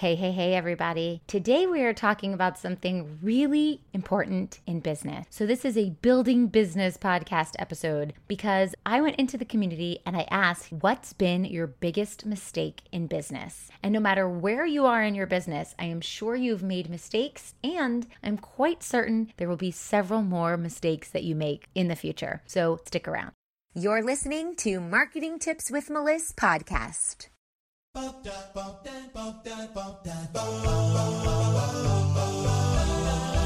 Hey, hey, hey, everybody. Today we are talking about something really important in business. So, this is a building business podcast episode because I went into the community and I asked, What's been your biggest mistake in business? And no matter where you are in your business, I am sure you've made mistakes, and I'm quite certain there will be several more mistakes that you make in the future. So, stick around. You're listening to Marketing Tips with Melissa podcast.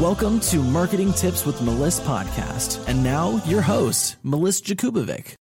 Welcome to Marketing Tips with Melissa podcast. And now your host, Melissa Jakubovic.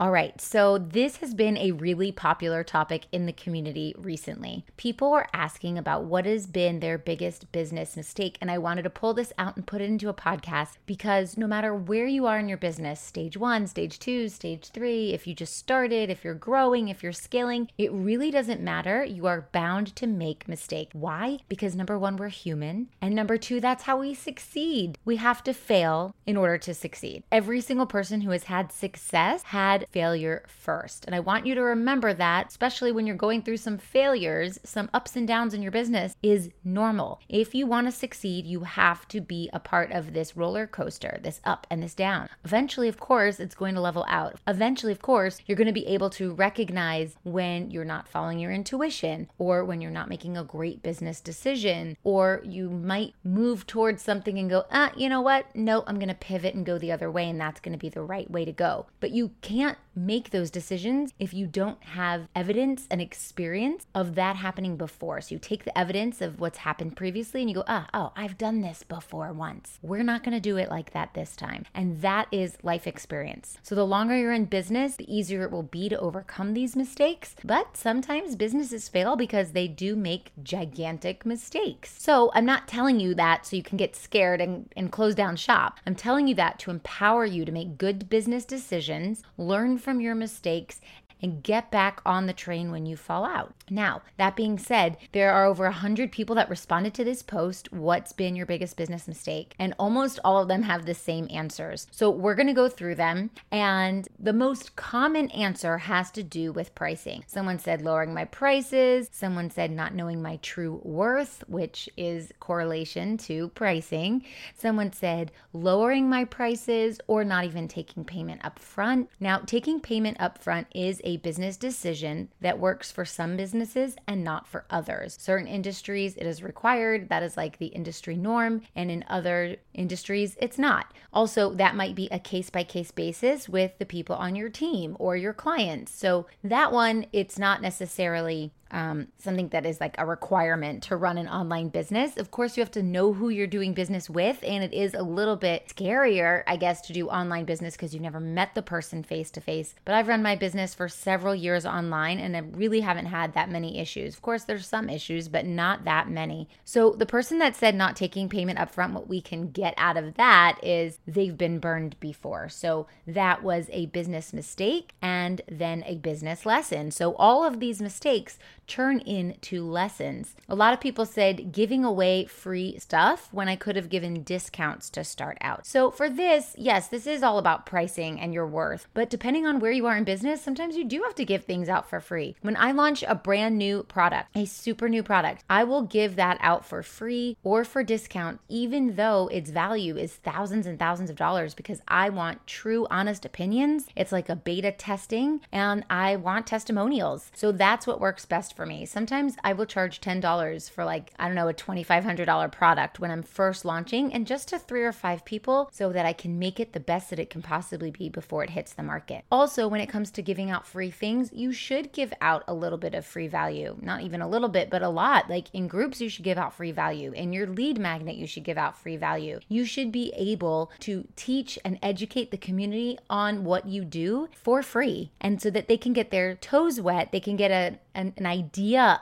All right, so this has been a really popular topic in the community recently. People were asking about what has been their biggest business mistake, and I wanted to pull this out and put it into a podcast because no matter where you are in your business stage one, stage two, stage three if you just started, if you're growing, if you're scaling it really doesn't matter. You are bound to make mistakes. Why? Because number one, we're human, and number two, that's how we succeed. We have to fail in order to succeed. Every single person who has had success had failure first. And I want you to remember that, especially when you're going through some failures, some ups and downs in your business is normal. If you want to succeed, you have to be a part of this roller coaster, this up and this down. Eventually, of course, it's going to level out. Eventually, of course, you're going to be able to recognize when you're not following your intuition or when you're not making a great business decision, or you might move towards something and go, ah, you know what? No, I'm going to pivot and go the other way, and that's going to be the right way to go. But you can't make those decisions if you don't have evidence and experience of that happening before. So you take the evidence of what's happened previously and you go, ah, oh, I've done this before once. We're not going to do it like that this time. And that is life experience. So the longer you're in business, the easier it will be to overcome these mistakes. But sometimes businesses fail because they do make gigantic mistakes. So I'm not telling you that so you can get scared and, and close down shop. I'm telling you that to empower you to make good business decisions, learn from your mistakes and get back on the train when you fall out. Now, that being said, there are over 100 people that responded to this post. What's been your biggest business mistake? And almost all of them have the same answers. So we're gonna go through them. And the most common answer has to do with pricing. Someone said lowering my prices, someone said not knowing my true worth, which is correlation to pricing. Someone said lowering my prices or not even taking payment up front. Now, taking payment up front is a a business decision that works for some businesses and not for others. Certain industries, it is required. That is like the industry norm. And in other industries, it's not. Also, that might be a case by case basis with the people on your team or your clients. So that one, it's not necessarily um, something that is like a requirement to run an online business. Of course, you have to know who you're doing business with, and it is a little bit scarier, I guess, to do online business because you've never met the person face to face. But I've run my business for several years online, and I really haven't had that many issues. Of course, there's some issues, but not that many. So the person that said not taking payment upfront, what we can get out of that is they've been burned before. So that was a business mistake and then a business lesson. So all of these mistakes turn into lessons. A lot of people said giving away free stuff when I could have given discounts to start out. So, for this, yes, this is all about pricing and your worth, but depending on where you are in business, sometimes you do have to give things out for free. When I launch a brand new product, a super new product, I will give that out for free or for discount, even though its value is thousands and thousands of dollars because I want true, honest opinions. It's like a beta testing and I want testimonials. So, that's what works best for me. Sometimes I will charge $10 for like, I don't know, a $2,500 product when I'm first launching and just to three or five people so that I can make it the best that it can possibly be before it hits the market. Also, when it comes to giving out free things, you should give out a little bit of free value. Not even a little bit, but a lot. Like in groups, you should give out free value. In your lead magnet, you should give out free value. You should be able to teach and educate the community on what you do for free. And so that they can get their toes wet, they can get a, an, an idea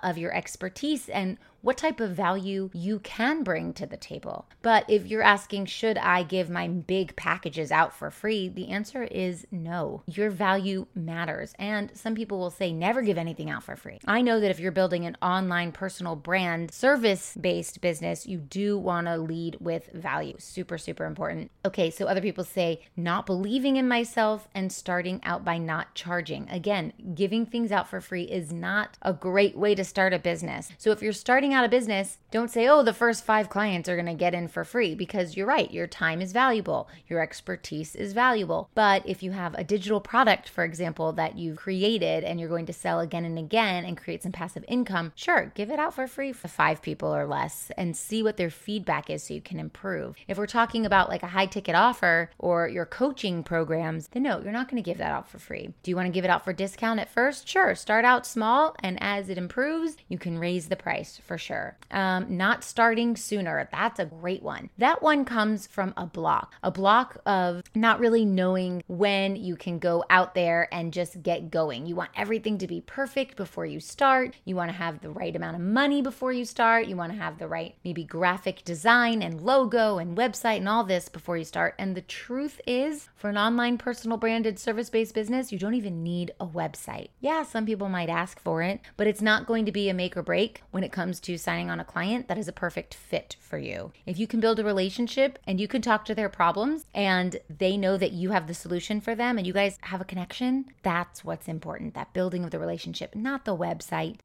of your expertise and what type of value you can bring to the table. But if you're asking, should I give my big packages out for free? The answer is no. Your value matters. And some people will say, never give anything out for free. I know that if you're building an online personal brand, service based business, you do want to lead with value. Super, super important. Okay, so other people say, not believing in myself and starting out by not charging. Again, giving things out for free is not a great way to start a business. So if you're starting out a business, don't say, oh, the first five clients are going to get in for free because you're right. Your time is valuable, your expertise is valuable. But if you have a digital product, for example, that you've created and you're going to sell again and again and create some passive income, sure, give it out for free for five people or less and see what their feedback is so you can improve. If we're talking about like a high ticket offer or your coaching programs, then no, you're not going to give that out for free. Do you want to give it out for discount at first? Sure, start out small and as it improves, you can raise the price for sure. Um, not starting sooner, that's a great one. That one comes from a block, a block of not really knowing when you can go out there and just get going. You want everything to be perfect before you start. You want to have the right amount of money before you start. You want to have the right, maybe graphic design and logo and website and all this before you start. And the truth is, for an online personal branded service based business, you don't even need a website. Yeah, some people might ask for it, but it's not going to be a make or break when it comes to signing on a client that is a perfect fit for you. If you can build a relationship and you can talk to their problems and they know that you have the solution for them and you guys have a connection, that's what's important that building of the relationship, not the website.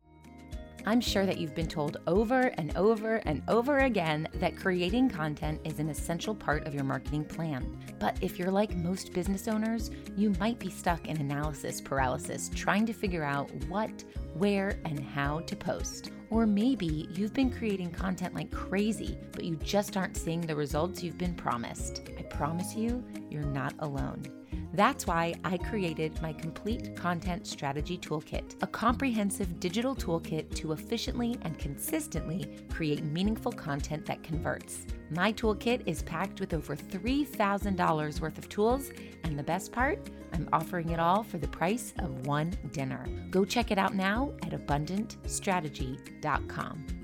I'm sure that you've been told over and over and over again that creating content is an essential part of your marketing plan. But if you're like most business owners, you might be stuck in analysis paralysis trying to figure out what, where, and how to post. Or maybe you've been creating content like crazy, but you just aren't seeing the results you've been promised. I promise you, you're not alone. That's why I created my complete content strategy toolkit, a comprehensive digital toolkit to efficiently and consistently create meaningful content that converts. My toolkit is packed with over $3,000 worth of tools, and the best part, I'm offering it all for the price of one dinner. Go check it out now at abundantstrategy.com.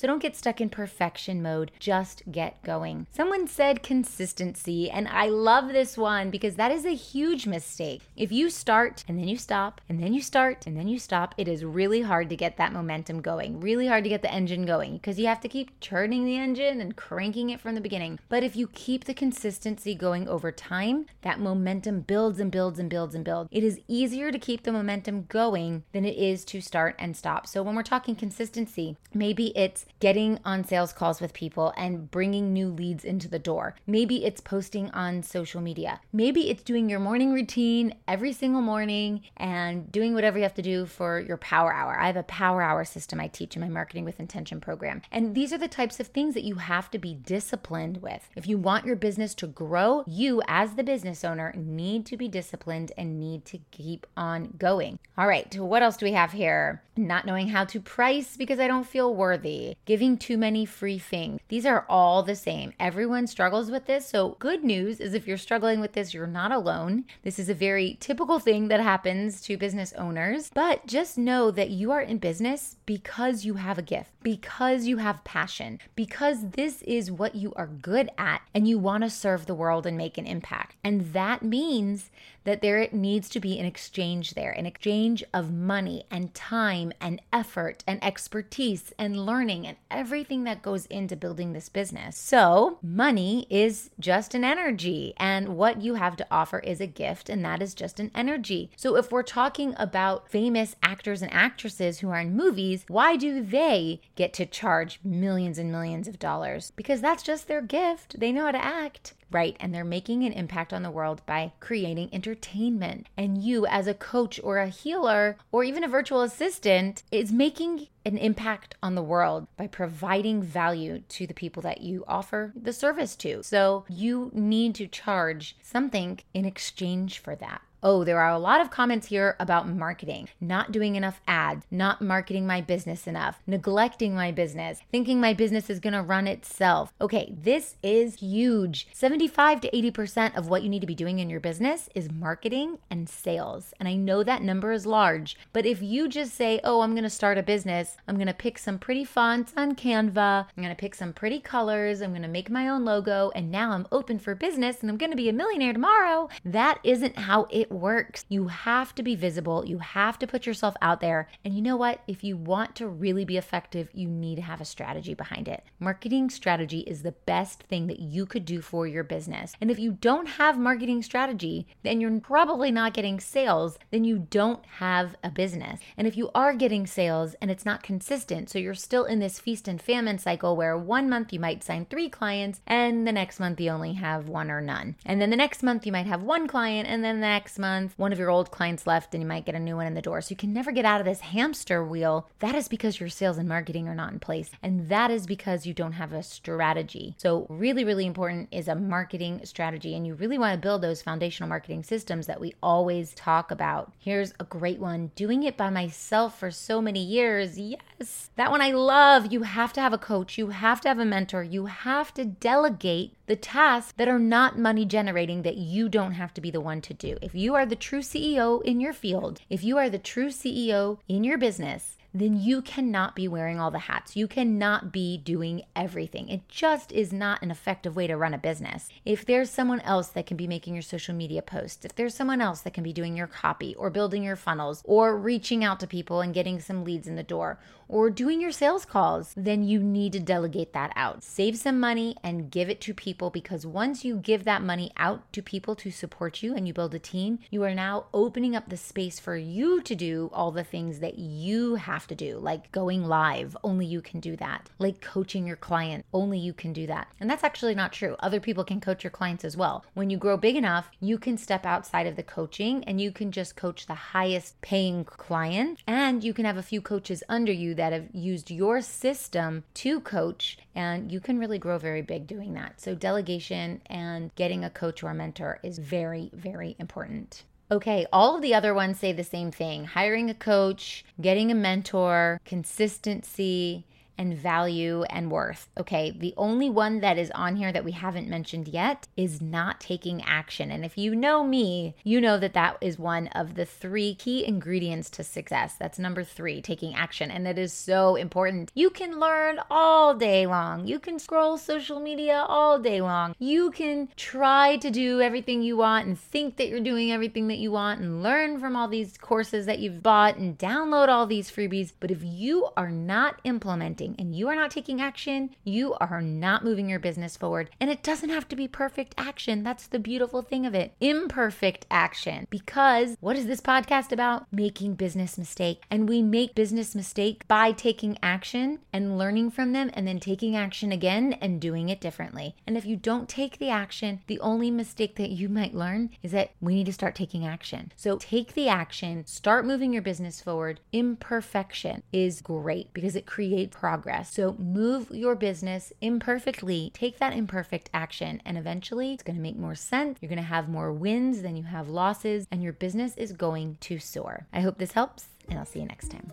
So don't get stuck in perfection mode. Just get going. Someone said consistency, and I love this one because that is a huge mistake. If you start and then you stop, and then you start and then you stop, it is really hard to get that momentum going, really hard to get the engine going because you have to keep churning the engine and cranking it from the beginning. But if you keep the consistency going over time, that momentum builds and builds and builds and builds. It is easier to keep the momentum going than it is to start and stop. So when we're talking consistency, maybe it's getting on sales calls with people and bringing new leads into the door. Maybe it's posting on social media. Maybe it's doing your morning routine every single morning and doing whatever you have to do for your power hour. I have a power hour system I teach in my marketing with intention program. And these are the types of things that you have to be disciplined with. If you want your business to grow, you as the business owner need to be disciplined and need to keep on going. All right, what else do we have here? Not knowing how to price because I don't feel worthy giving too many free things. These are all the same. Everyone struggles with this. So, good news is if you're struggling with this, you're not alone. This is a very typical thing that happens to business owners. But just know that you are in business because you have a gift, because you have passion, because this is what you are good at and you want to serve the world and make an impact. And that means that there needs to be an exchange there, an exchange of money and time and effort and expertise and learning and everything that goes into building this business. So, money is just an energy, and what you have to offer is a gift, and that is just an energy. So, if we're talking about famous actors and actresses who are in movies, why do they get to charge millions and millions of dollars? Because that's just their gift. They know how to act right? And they're making an impact on the world by creating entertainment. And you, as a coach or a healer or even a virtual assistant, is making an impact on the world by providing value to the people that you offer the service to. So you need to charge something in exchange for that. Oh, there are a lot of comments here about marketing, not doing enough ads, not marketing my business enough, neglecting my business, thinking my business is to run itself. Okay, this is huge. 75 to 80% of what you need to be doing in your business is marketing and sales. And I know that number is large, but if you just say, oh, I'm to start a business, I'm to pick some pretty fonts on Canva, I'm to pick some pretty colors, I'm to make my own logo, and now I'm open for business and I'm to be a millionaire tomorrow, that isn't how it works. You have to be visible, you have to put yourself out there. And you know what? If you want to really be effective, you need to have a strategy behind it. Marketing strategy is the best thing that you could do for your business. And if you don't have marketing strategy, then you're probably not getting sales, then you don't have a business. And if you are getting sales and it's not consistent, so you're still in this feast and famine cycle where one month you might sign three clients and the next month you only have one or none. And then the next month you might have one client and then the next month one of your old clients left and you might get a new one in the door. So you can never get out of this hamster wheel. That is because your sales and marketing are not in place. And that is because you don't have a strategy. So, really, really important is a marketing strategy. And you really want to build those foundational marketing systems that we always talk about. Here's a great one doing it by myself for so many years. Yes, that one I love. You have to have a coach, you have to have a mentor, you have to delegate the tasks that are not money generating that you don't have to be the one to do. If you are the true CEO in your field, if you are the true CEO in your business, then you cannot be wearing all the hats. You cannot be doing everything. It just is not an effective way to run a business. If there's someone else that can be making your social media posts, if there's someone else that can be doing your copy or building your funnels or reaching out to people and getting some leads in the door or doing your sales calls, then you need to delegate that out. Save some money and give it to people because once you give that money out to people to support you and you build a team, you are now opening up the space for you to do all the things that you have to do, like going live. Only you can do that. Like coaching your client. Only you can do that. And that's actually not true. Other people can coach your clients as well. When you grow big enough, you can step outside of the coaching and you can just coach the highest paying client and you can have a few coaches under you that have used your system to coach, and you can really grow very big doing that. So, delegation and getting a coach or a mentor is very, very important. Okay, all of the other ones say the same thing hiring a coach, getting a mentor, consistency, and value and worth. Okay, the only one that is on here that we haven't mentioned yet is not taking action. And if you know me, you know that that is one of the three key ingredients to success. That's number three, taking action. And that is so important. You can learn all day long, you can scroll social media all day long, you can try to do everything you want and think that you're doing everything that you want and learn from all these courses that you've bought and download all these freebies. But if you are not implementing, and you are not taking action, you are not moving your business forward. And it doesn't have to be perfect action. That's the beautiful thing of it. Imperfect action. Because what is this podcast about? Making business mistake. And we make business mistake by taking action and learning from them and then taking action again and doing it differently. And if you don't take the action, the only mistake that you might learn is that we need to start taking action. So take the action, start moving your business forward. Imperfection is great because it creates progress progress. So move your business imperfectly, take that imperfect action, and eventually it's going to make more sense. You're going to have more wins than you have losses, and your business is going to soar. I hope this helps, and I'll see you next time.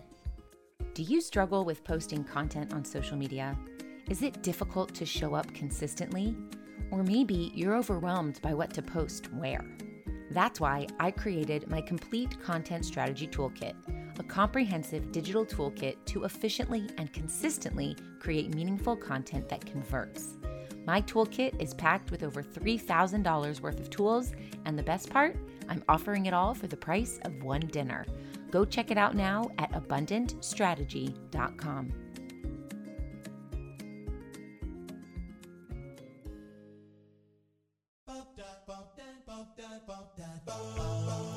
Do you struggle with posting content on social media? Is it difficult to show up consistently? Or maybe you're overwhelmed by what to post where. That's why I created my complete content strategy toolkit a comprehensive digital toolkit to efficiently and consistently create meaningful content that converts. My toolkit is packed with over $3,000 worth of tools, and the best part, I'm offering it all for the price of one dinner. Go check it out now at abundantstrategy.com.